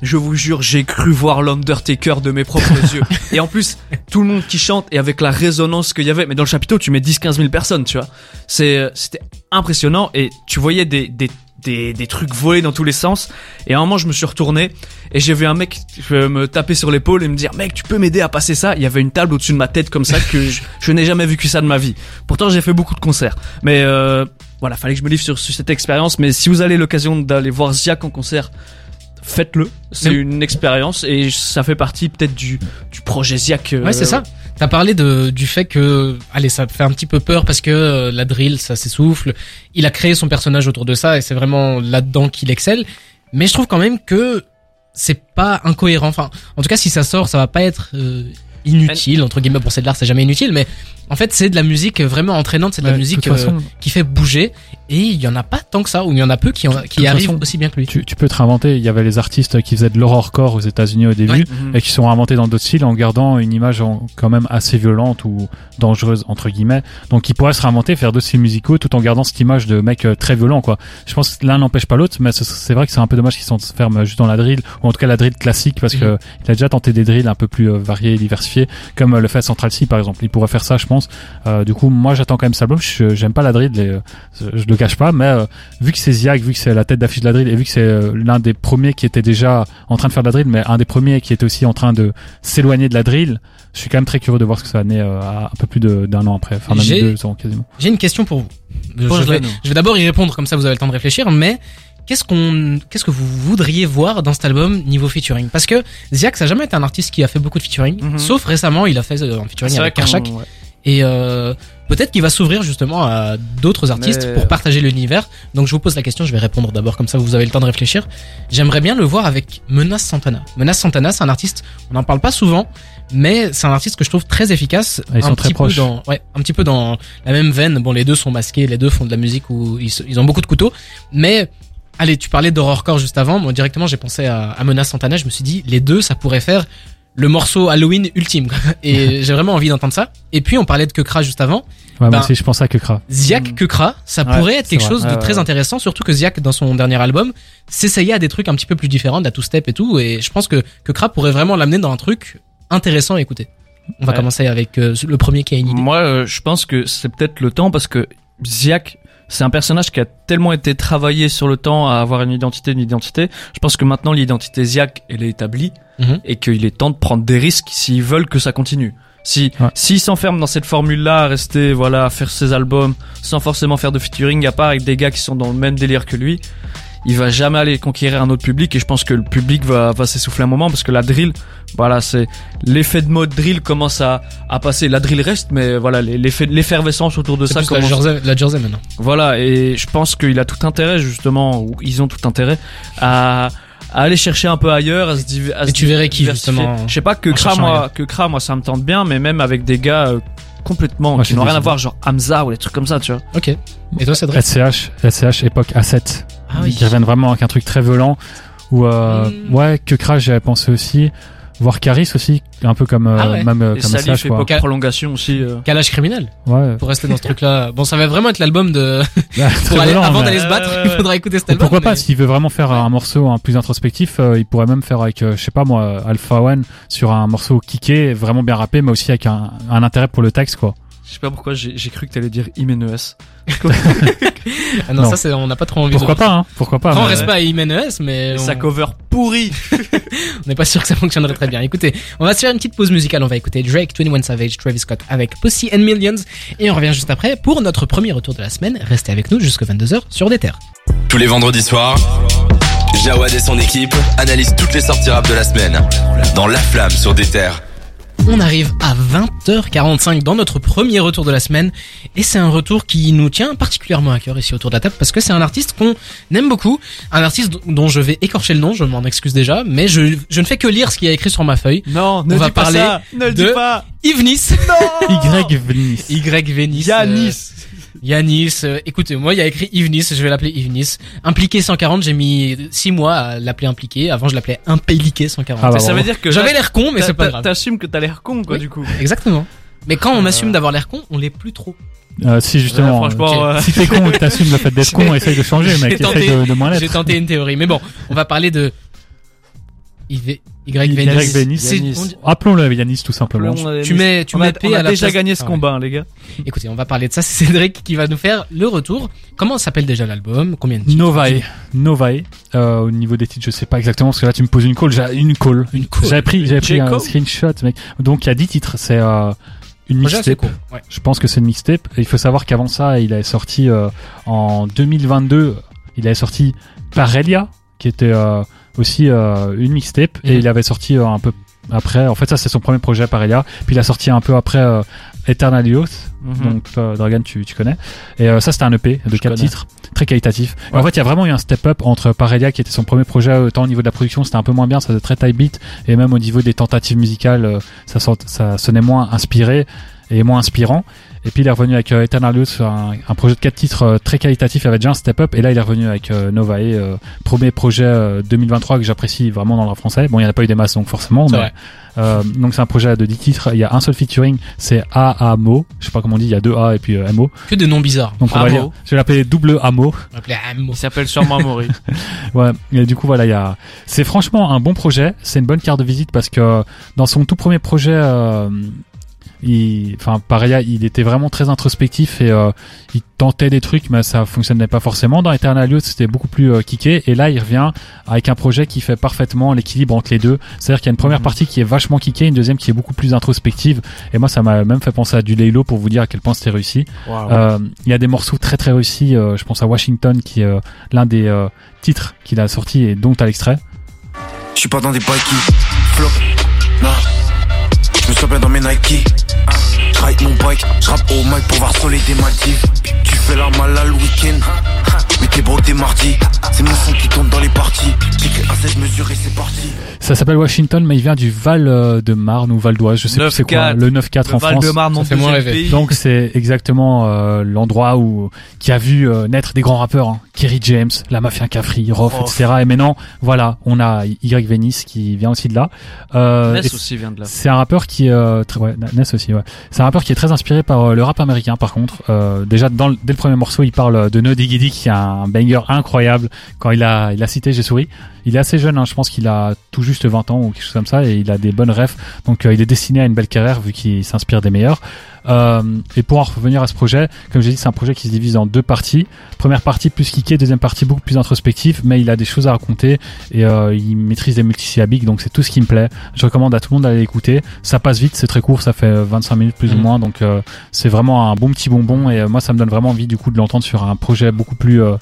Je vous jure, j'ai cru voir l'Undertaker de mes propres yeux. Et en plus, tout le monde qui chante et avec la résonance qu'il y avait. Mais dans le chapiteau, tu mets 10-15 000 personnes, tu vois. C'est, euh, c'était impressionnant et tu voyais des, des, des, des trucs voler dans tous les sens. Et à un moment, je me suis retourné et j'ai vu un mec me taper sur l'épaule et me dire, mec, tu peux m'aider à passer ça? Il y avait une table au-dessus de ma tête comme ça que je, je n'ai jamais vécu ça de ma vie. Pourtant, j'ai fait beaucoup de concerts. Mais, euh, voilà, fallait que je me livre sur, sur cette expérience. Mais si vous avez l'occasion d'aller voir Ziak en concert, faites-le. C'est une expérience et ça fait partie peut-être du, du projet Ziak. euh, Ouais, c'est ça. T'as parlé de, du fait que, allez, ça fait un petit peu peur parce que euh, la drill, ça s'essouffle. Il a créé son personnage autour de ça et c'est vraiment là-dedans qu'il excelle. Mais je trouve quand même que c'est pas incohérent. Enfin, en tout cas, si ça sort, ça va pas être euh, inutile entre guillemets. Pour c'est de l'art, c'est jamais inutile, mais en fait, c'est de la musique vraiment entraînante. C'est de la Ouais, musique façon, euh, qui fait bouger. Et il y en a pas tant que ça, ou il y en a peu qui, en- qui arrivent façon, aussi bien que lui. tu, tu peux te réinventer. Il y avait les artistes qui faisaient de l'horrorcore aux États-Unis au début Ouais. Mhm. et qui sont inventés dans d'autres styles en gardant une image en- quand même assez violente ou dangereuse entre guillemets. Donc ils pourraient se réinventer, faire d'autres styles musicaux tout en gardant cette image de mec euh, très violent quoi. Je pense que l'un n'empêche pas l'autre, mais ce- c'est vrai que c'est un peu dommage qu'ils s'enferment juste dans la drill ou en tout cas la drill classique parce que il a déjà tenté des drills un peu plus euh, variés et diversifiés comme euh, le fait Central C par exemple. Il pourrait faire ça je pense. Euh, du coup moi j'attends quand même. Je- J'aime pas la drill, et, euh, je le cache pas, mais euh, vu que c'est Ziak, vu que c'est la tête d'affiche de la drill et vu que c'est euh, l'un des premiers qui était déjà en train de faire de la drill, mais un des premiers qui était aussi en train de s'éloigner de la drill, je suis quand même très curieux de voir ce que ça va donner euh, un peu plus de- d'un an après, enfin même J'ai- deux ans quasiment. J'ai une question pour vous. Je vais, je vais d'abord y répondre, comme ça vous avez le temps de réfléchir, mais qu'est-ce qu'on, qu'est-ce que vous voudriez voir dans cet album niveau featuring? Parce que Ziak, ça n'a jamais été un artiste qui a fait beaucoup de featuring, Mhm. sauf récemment, il a fait euh, un featuring avec Karchak. ouais. Et euh, peut-être qu'il va s'ouvrir justement à d'autres artistes Mais- pour partager l'univers. Donc je vous pose la question, je vais répondre d'abord comme ça vous avez le temps de réfléchir. J'aimerais bien le voir avec Menace Santana. Menace Santana, c'est un artiste, on n'en parle pas souvent, mais c'est un artiste que je trouve très efficace. Ah, ils un sont très petit proches. Peu dans, ouais, un petit peu dans la même veine. Bon, les deux sont masqués, les deux font de la musique où ils ont beaucoup de couteaux, mais Allez, tu parlais d'horrorcore juste avant. Moi, directement, j'ai pensé à, à Menace Santana. Je me suis dit, les deux, ça pourrait faire le morceau Halloween ultime. Et j'ai vraiment envie d'entendre ça. Et puis on parlait de Kekra juste avant. Ouais, Ben, moi aussi, je pense à Kekra. Ziak Mm. Kekra, ça Ouais, pourrait être quelque vrai. chose de Ouais, très ouais. intéressant, surtout que Ziak dans son dernier album s'essayait à des trucs un petit peu plus différents, de la two-step et tout. Et je pense que Kekra pourrait vraiment l'amener dans un truc intéressant à écouter. On va Ouais. commencer avec euh, le premier qui a une idée. Moi, euh, je pense que c'est peut-être le temps parce que Ziak, c'est un personnage qui a tellement été travaillé sur le temps à avoir une identité, une identité. Je pense que maintenant l'identité Ziak, elle est établie Mhm. et qu'il est temps de prendre des risques s'ils veulent que ça continue. Si Ouais. s'il s'enferme dans cette formule-là, à rester voilà, à faire ses albums sans forcément faire de featuring, à part avec des gars qui sont dans le même délire que lui, il va jamais aller conquérir un autre public et je pense que le public va, va s'essouffler un moment parce que la drill, voilà, c'est l'effet de mode drill commence à, à passer. La drill reste, mais voilà, l'effet, l'effervescence autour de ça plus la commence. jersey, la jersey maintenant. Voilà, et je pense qu'il a tout intérêt justement, ou ils ont tout intérêt à, à aller chercher un peu ailleurs, à se, div- à se tu verrais qui, justement, Je sais pas que Kra, moi, que Kra, moi, ça me tente bien, mais même avec des gars euh, complètement Moi, qui n'ont rien à voir, genre Hamza ou des trucs comme ça, tu vois. Ok. Et toi, Cédric SCH, SCH époque A7. Ah oui. Qui reviennent vraiment avec un truc très violent. Ou euh, Mm. ouais, Kekra, j'y avais pensé aussi. Voir Caris aussi, un peu comme euh, Ah ouais. même euh, Et comme Salif, SCH quoi. époque prolongation aussi. euh. Calage criminel, Ouais. pour rester dans ce truc-là. Bon, ça va vraiment être l'album de. Très Pour aller, violent, avant mais- d'aller se battre, il faudra écouter cet Ou album. pourquoi pas s'il veut vraiment faire un morceau un plus introspectif, euh, il pourrait même faire avec euh, je sais pas moi Alpha One sur un morceau kické, vraiment bien rappé, mais aussi avec un, un intérêt pour le texte quoi. Je sais pas pourquoi j'ai j'ai cru que t'allais dire Imenes. Ah non, Non. ça, c'est, on n'a pas trop envie Pourquoi de. pas hein Pourquoi pas reste pas à Imenes, mais on sa cover pourrie. on n'est pas sûr que ça fonctionnerait très bien. Écoutez, on va se faire une petite pause musicale. On va écouter Drake, 21 Savage, Travis Scott avec Pussy and Millions. Et on revient juste après pour notre premier retour de la semaine. Restez avec nous jusqu'à 22h sur des terres. Tous les vendredis soirs, Jawad et son équipe analysent toutes les sorties rap de la semaine dans La Flamme sur des terres. On arrive à 20h45 dans notre premier retour de la semaine et c'est un retour qui nous tient particulièrement à cœur ici autour de la table parce que c'est un artiste qu'on aime beaucoup, un artiste dont je vais écorcher le nom, je m'en excuse déjà, mais je, je ne fais que lire ce qu'il y a écrit sur ma feuille. Non, ne dis pas ça. Ne le dis pas. Yves Nice. Y Venice. Y Vénis. Yanis. Yanis, euh, écoutez, moi il y a écrit Yves Nice, je vais l'appeler Yves Nice. Impliqué 140, j'ai mis 6 mois à l'appeler impliqué, avant je l'appelais impéliqué 140. Ah bah, ça veut dire que J'avais l'air con, mais c'est pas grave. T'assumes que t'as l'air con, quoi, Oui. du coup. Exactement. Mais quand on Euh. assume d'avoir l'air con, on l'est plus trop. Euh, si justement. Ouais, franchement, euh, Si t'es con et que t'assumes le fait d'être con, essaye de changer, J'ai mec. tenté- Essaye de, de moins J'ai l'être. tenté une théorie, mais bon, on va parler de Yves- Y on dit- Appelons-le Yanis tout simplement. a- Tu mets, tu on mets a, P on a à déjà gagné ce Ah ouais. combat, hein, les gars. Écoutez, on va parler de ça. C'est Cédric qui va nous faire le retour. Comment s'appelle déjà l'album? Combien de titres Novae, Novae. Euh, au niveau des titres, je sais pas exactement parce que là tu me poses une call. J'ai une call. Une call. J'avais pris, j'avais pris un screenshot, mec. Donc il y a 10 titres. C'est euh, une mixtape. Ouais. Je pense que c'est une mixtape. Il faut savoir qu'avant ça, il avait sorti euh, en 2022, il avait sorti Parelia, qui était euh, aussi euh, une mixtape. Et Mhm. il avait sorti euh, un peu après. En fait, ça c'est son premier projet Parelia. Puis il a sorti un peu après euh, Eternal Youth. Mhm. Donc toi, Dragon, tu, tu connais. Et euh, ça c'était un EP de Je 4 connais. titres, très qualitatif. Ouais. En fait, il y a vraiment eu un step up entre Parelia qui était son premier projet, autant au niveau de la production, c'était un peu moins bien, ça faisait très type beat, et même au niveau des tentatives musicales, euh, ça, ça sonnait moins inspiré et moins inspirant. Et puis il est revenu avec euh, Eternal Youth sur un, un projet de quatre titres euh, très qualitatif, il y avait déjà un step up, et là il est revenu avec euh, Novae, euh, premier projet euh, 2023 que j'apprécie vraiment dans le français. Bon, il n'y en a pas eu des masses donc forcément, mais vrai. euh, donc c'est un projet de 10 titres, il y a un seul featuring, c'est A A Mo, je sais pas comment on dit, il y a deux A et puis euh, MO. Que des noms bizarres. Donc on va dire, je vais l'appeler double Amo. Il s'appelle sûrement Amaury. Ouais, et du coup voilà, il y a c'est franchement un bon projet, c'est une bonne carte de visite parce que dans son tout premier projet euh, il enfin pareil, il était vraiment très introspectif et euh, il tentait des trucs mais ça fonctionnait pas forcément dans Eternal Youth, c'était beaucoup plus euh, kické et là il revient avec un projet qui fait parfaitement l'équilibre entre les deux. C'est-à-dire qu'il y a une première Mhm. partie qui est vachement kickée, une deuxième qui est beaucoup plus introspective et moi ça m'a même fait penser à du Laylo pour vous dire à quel point c'était réussi. Euh, Il y a des morceaux très très réussis. euh, je pense à Washington qui est euh, l'un des euh, titres qu'il a sorti et dont à l'extrait. Je suis pas dans des bikes Flop, non Je me suis dans mes Nike ride mon bike, je rappe au mic pour voir soleil des Maldives. Tu fais la mal à le week-end Mais t'es broke, t'es mardi. C'est mon son qui tombe dans les parties. J'écris à 16 mesures et c'est parti. Ça s'appelle Washington, mais il vient du Val euh, de Marne ou Val d'Oise, je sais plus c'est quoi, 9-4. le 9-4 en Val France. de Marne, Ça fait moins rêver. Donc c'est exactement euh, l'endroit où qui a vu euh, naître des grands rappeurs, hein. Kerry James, la Mafia Cafri, Rof, Rof. etc. Et maintenant, voilà, on a Y Venice qui vient aussi de là. Euh, Ness aussi vient de là. c'est un rappeur qui est euh, très, ouais, Ness aussi, ouais. C'est un rappeur qui est très inspiré par euh, le rap américain. Par contre, euh, déjà dans le- dès le premier morceau, il parle de No Diggy qui est un banger incroyable. Quand il a il a cité J'ai souri. Il est assez jeune, hein, je pense qu'il a tout juste 20 ans ou quelque chose comme ça, et il a des bonnes refs. Donc euh, il est destiné à une belle carrière vu qu'il s'inspire des meilleurs. Euh, et pour en revenir à ce projet, comme j'ai dit, c'est un projet qui se divise en deux parties. Première partie plus kické, deuxième partie beaucoup plus introspective, mais il a des choses à raconter et euh, il maîtrise les multisyllabiques, donc c'est tout ce qui me plaît. Je recommande à tout le monde d'aller l'écouter. Ça passe vite, c'est très court, ça fait 25 minutes plus ou Mhm. moins, donc euh, c'est vraiment un bon petit bonbon et euh, moi ça me donne vraiment envie du coup de l'entendre sur un projet beaucoup plus euh,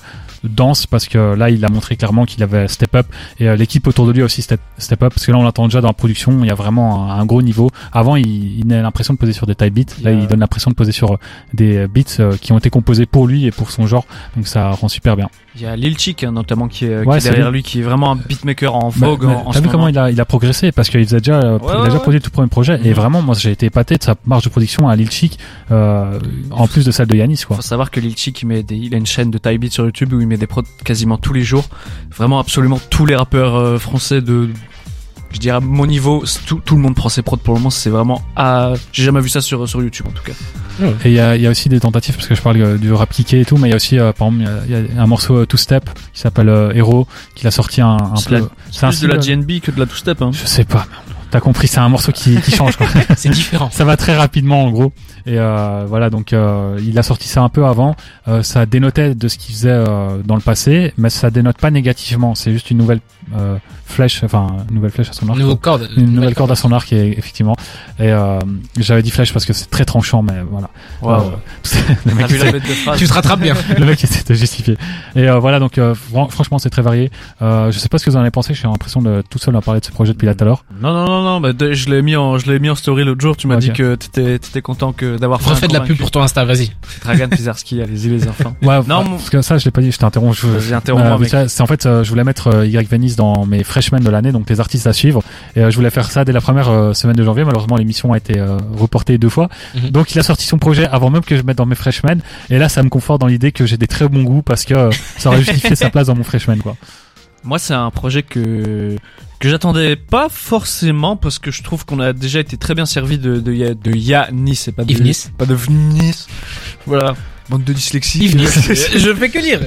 dense parce que là il a montré clairement qu'il avait step up et euh, l'équipe autour de lui a aussi step, step up parce que là on l'entend déjà dans la production il y a vraiment un, un gros niveau avant il, il a l'impression de poser sur des type beats là Il il donne l'impression de poser sur euh, des beats euh, qui ont été composés pour lui et pour son genre donc ça rend super bien Il y a Lil Chick hein, notamment qui est, qui Ouais, est derrière lui. lui, qui est vraiment un beatmaker en Bah, vogue bah, T'as ce vu comment il a, il a progressé? Parce qu'il faisait déjà, euh, Ouais, il a ouais, déjà produit le tout premier projet et Mhm. vraiment moi j'ai été épaté de sa marge de production à Lil Chic euh, en plus de celle de Yanis quoi. Faut savoir que Lil Chick il, met des, il a une chaîne de type beat sur YouTube où il met des prods quasiment tous les jours. Vraiment absolument tous les rappeurs euh, français de je dirais à mon niveau, tout, tout le monde prend ses prods pour le moment, c'est vraiment ah, j'ai jamais vu ça sur sur YouTube en tout cas. Et il y a, il y a aussi des tentatives parce que je parle euh, du rap kické et tout, mais il y a aussi euh, par exemple il y a- il y, a un morceau euh, Two Step qui s'appelle euh, Hero qu'il a sorti un, peu. C'est un Plus de la GNB que de la two step hein. Je sais pas. T'as compris, c'est un morceau qui, qui change quoi. C'est différent. ça va très rapidement en gros et euh, voilà donc euh, il a sorti ça un peu avant. Euh, ça dénotait de ce qu'il faisait euh, dans le passé mais ça dénote pas négativement. C'est juste une nouvelle euh, flèche enfin une nouvelle flèche à son arc Nouveau corde. une nouvelle corde à son arc et, effectivement. Et euh, j'avais dit flèche parce que c'est très tranchant mais voilà. Waouh. Euh, le mec de phrase. Tu te rattrapes bien. le mec essaie de justifier. Et euh, voilà donc euh, fran- franchement c'est très varié. Euh, je sais pas ce que vous en avez pensé j'ai l'impression de tout seul à parler de ce projet depuis là tout à l'heure Non non non non, bah, je l'ai mis en je l'ai mis en story l'autre jour, tu m'as dit que t'étais t'étais content que d'avoir fait Refais de la pub pour ton Insta, vas-y. Dragan Pizarski, allez-y les enfants. ouais Non, parce que ça je l'ai pas dit je t'interromps Vas-y, Euh, ça, c'est en fait, euh, je voulais mettre euh, Y Venice dans mes freshmen de l'année, donc les artistes à suivre. Et euh, je voulais faire ça dès la première euh, semaine de janvier. Malheureusement, l'émission a été euh, reportée deux fois. Mhm. Donc, il a sorti son projet avant même que je mette dans mes freshmen. Et là, ça me conforte dans l'idée que j'ai des très bons goûts parce que ça aurait justifié sa place dans mon freshman, quoi. Moi, c'est un projet que que j'attendais pas forcément parce que je trouve qu'on a déjà été très bien servi de de, Ya- de Yanis et pas de Yves pas de Vnis. Voilà, bande de dyslexie. Yves. Je fais que lire.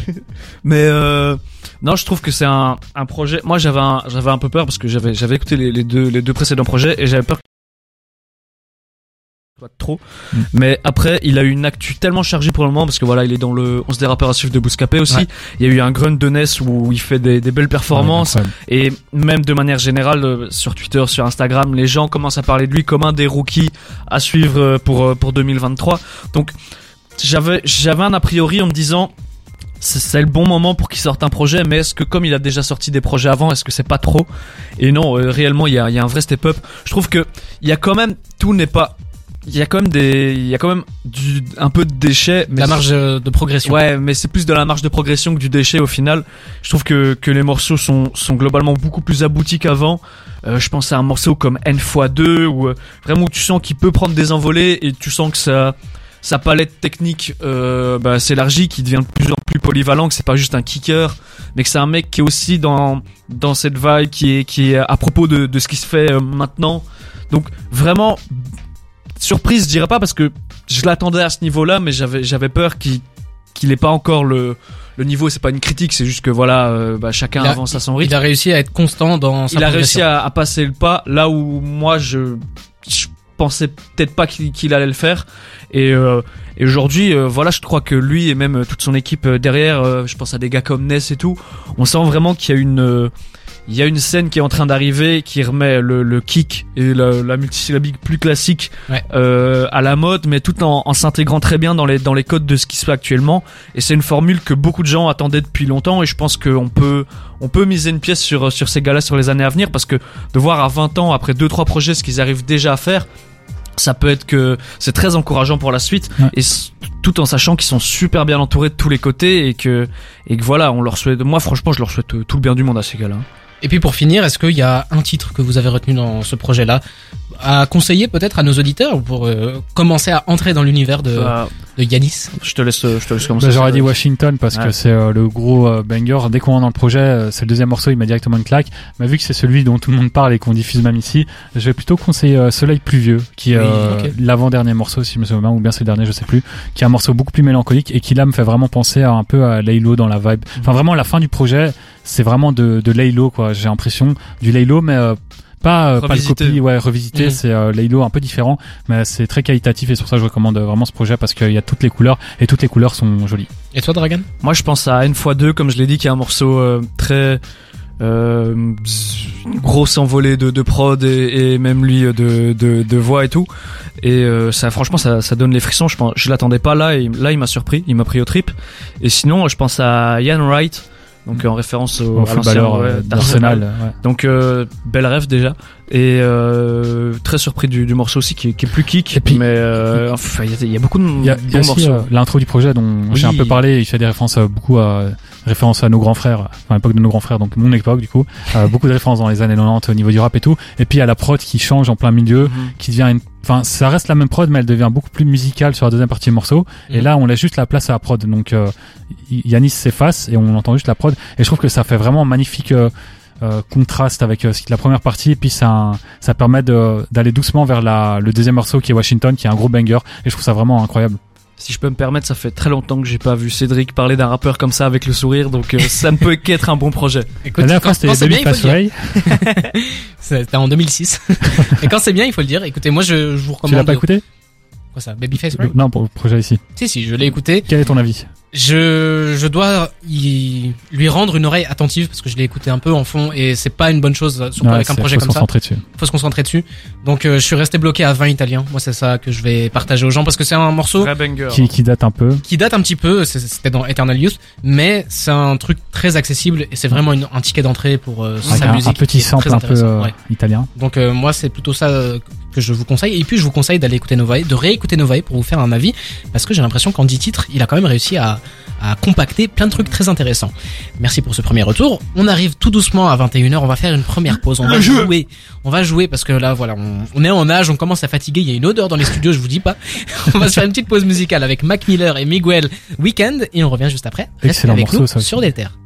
Mais euh, non, je trouve que c'est un, un projet. Moi, j'avais un, j'avais un peu peur parce que j'avais j'avais écouté les, les deux les deux précédents projets et j'avais peur pas trop. Mais après, il a eu une actu tellement chargée pour le moment parce que voilà, il est dans le 11 des rappeurs à suivre de Bouscapé aussi. Ouais. Il y a eu un grunt de Ness où il fait des, des belles performances Ouais, et même de manière générale euh, sur Twitter, sur Instagram, les gens commencent à parler de lui comme un des rookies à suivre euh, pour euh, pour 2023. Donc j'avais j'avais un a priori en me disant c'est- le bon moment pour qu'il sorte un projet, mais est-ce que comme il a déjà sorti des projets avant, est-ce que c'est pas trop? Et non, euh, réellement, il y a, il y a un vrai step-up. Je trouve que il y a quand même tout n'est pas, il y a quand même des, il y a quand même du un peu de déchets. Mais La marge euh, de progression. Ouais, mais c'est plus de la marge de progression que du déchet au final. Je trouve que, que les morceaux sont, sont globalement beaucoup plus aboutis qu'avant. Euh, je pense à un morceau comme N x 2 où euh, vraiment où tu sens qu'il peut prendre des envolées et tu sens que ça, sa palette technique euh, bah, s'élargit, qu'il devient de plus en plus polyvalent, que c'est pas juste un kicker, mais que c'est un mec qui est aussi dans dans cette vibe qui est qui est à propos de, de ce qui se fait euh, maintenant. Donc vraiment surprise, je dirais pas parce que je l'attendais à ce niveau-là, mais j'avais j'avais peur qu'il qu'il ait pas encore le le niveau. C'est pas une critique, c'est juste que voilà, euh, bah, chacun a- avance à son rythme. Il a réussi à être constant dans sa Il a réussi à, à passer le pas là où moi je, je pensais peut-être pas qu'il qu'il allait le faire. Et, euh, et aujourd'hui, euh, voilà, je crois que lui et même toute son équipe euh, derrière, euh, je pense à des gars comme Ness et tout, on sent vraiment qu'il y a une euh, il y a une scène qui est en train d'arriver qui remet le, le kick et la, la multisyllabique plus classique Ouais. euh, à la mode, mais tout en, en s'intégrant très bien dans les dans les codes de ce qui se fait actuellement. Et c'est une formule que beaucoup de gens attendaient depuis longtemps. Et je pense qu'on peut on peut miser une pièce sur sur ces gars-là sur les années à venir parce que de voir à 20 ans après deux trois projets ce qu'ils arrivent déjà à faire. ça peut être que c'est très encourageant pour la suite Ouais. et tout en sachant qu'ils sont super bien entourés de tous les côtés et que et que voilà on leur souhaite moi franchement je leur souhaite tout le bien du monde à ces gars-là Et puis pour finir, est-ce qu'il y a un titre que vous avez retenu dans ce projet-là à conseiller peut-être à nos auditeurs pour euh, commencer à entrer dans l'univers de, Bah, de Yanis? je te laisse je te laisse commencer Bah, J'aurais dit Washington parce Ouais. que c'est euh, le gros euh, banger. Dès qu'on rentre dans le projet, euh, c'est le deuxième morceau, il m'a directement une claque. Mais vu que c'est celui dont tout le monde parle et qu'on diffuse même ici, je vais plutôt conseiller euh, Soleil pluvieux, qui est Oui, euh, l'avant-dernier morceau, si je me souviens bien, ou bien c'est le dernier, je sais plus, qui est un morceau beaucoup plus mélancolique et qui là me fait vraiment penser à un peu à Laylo dans la vibe. Enfin vraiment la fin du projet, c'est vraiment de, de Laylo quoi. J'ai l'impression du Laylo, mais euh, pas, euh, pas le copie, ouais, revisité, c'est euh, Laylo un peu différent, mais c'est très qualitatif et c'est pour ça que je recommande euh, vraiment ce projet parce qu'il y a toutes les couleurs et toutes les couleurs sont jolies. Et toi, Dragon Moi, je pense à N x2, comme je l'ai dit, qui est un morceau euh, très euh, grosse envolée de, de prod et, et même lui euh, de, de, de voix et tout. Et euh, ça, franchement, ça, ça donne les frissons. Je pense, je l'attendais pas là et là, il m'a surpris, il m'a pris au trip. Et sinon, je pense à Ian Wright, donc en référence au, Au à footballeur ouais, euh, d'Arsenal. ouais. Donc euh, belle rêve déjà et euh, très surpris du, du morceau aussi qui est, qui est plus kick Et puis- mais euh, il y, a- il y a beaucoup de Il y a, y a bons aussi morceaux. euh, l'intro du projet dont j'ai un peu parlé. Il fait des références euh, beaucoup à références à nos grands frères, enfin à l'époque de nos grands frères, donc mon époque du coup. Beaucoup de références dans les années 90 au niveau du rap et tout. Et puis il y a la prod qui change en plein milieu, Mhm. qui devient une, enfin ça reste la même prod, mais elle devient beaucoup plus musicale sur la deuxième partie du morceau. Et Mhm. là on laisse juste la place à la prod. Donc euh, Yanis s'efface et on entend juste la prod. Et je trouve que ça fait vraiment un magnifique euh, euh, contraste avec euh, la première partie. Et puis ça, ça permet d'aller doucement vers la, le deuxième morceau qui est Washington, qui est un gros banger. Et je trouve ça vraiment incroyable. Si je peux me permettre, ça fait très longtemps que j'ai pas vu Cédric parler d'un rappeur comme ça avec le sourire, donc euh, ça ne peut qu'être un bon projet. Écoute, La dernière quand, fois, c'était. C'était en 2006. Et quand c'est bien, il faut le dire. Écoutez, moi, je, je vous Tu l'as recommande. pas écouté? Quoi ça Babyface Ray Non, pour le projet ici. Si, si, je l'ai écouté. Quel est ton avis? Je, je dois y, lui rendre une oreille attentive parce que je l'ai écouté un peu en fond et c'est pas une bonne chose, surtout Ouais, avec un projet faut se comme ça. concentrer dessus. Faut se concentrer dessus. Donc, euh, je suis resté bloqué à 20 italiens. Moi, c'est ça que je vais partager aux gens parce que c'est un morceau. Qui, qui date un peu. qui date un petit peu. C'était dans Eternal Youth, mais c'est un truc très accessible et c'est vraiment une- un ticket d'entrée pour euh, sa un, musique. un petit sample un peu euh, Ouais. italien. Donc euh, moi c'est plutôt ça euh, que je vous conseille et puis je vous conseille d'aller écouter Novae, de réécouter Novae pour vous faire un avis parce que j'ai l'impression qu'en 10 titres il a quand même réussi à, à compacter plein de trucs très intéressants. Merci pour ce premier retour. On arrive tout doucement à 21h, on va faire une première pause, on va jouer. On va jouer parce que là voilà, on, on est en âge, on commence à fatiguer, il y a une odeur dans les studios, je vous dis pas. on va se faire une petite pause musicale avec Mac Miller et Miguel Weekend et on revient juste après. Restez Excellent avec morceau, nous ça aussi. sur des terres.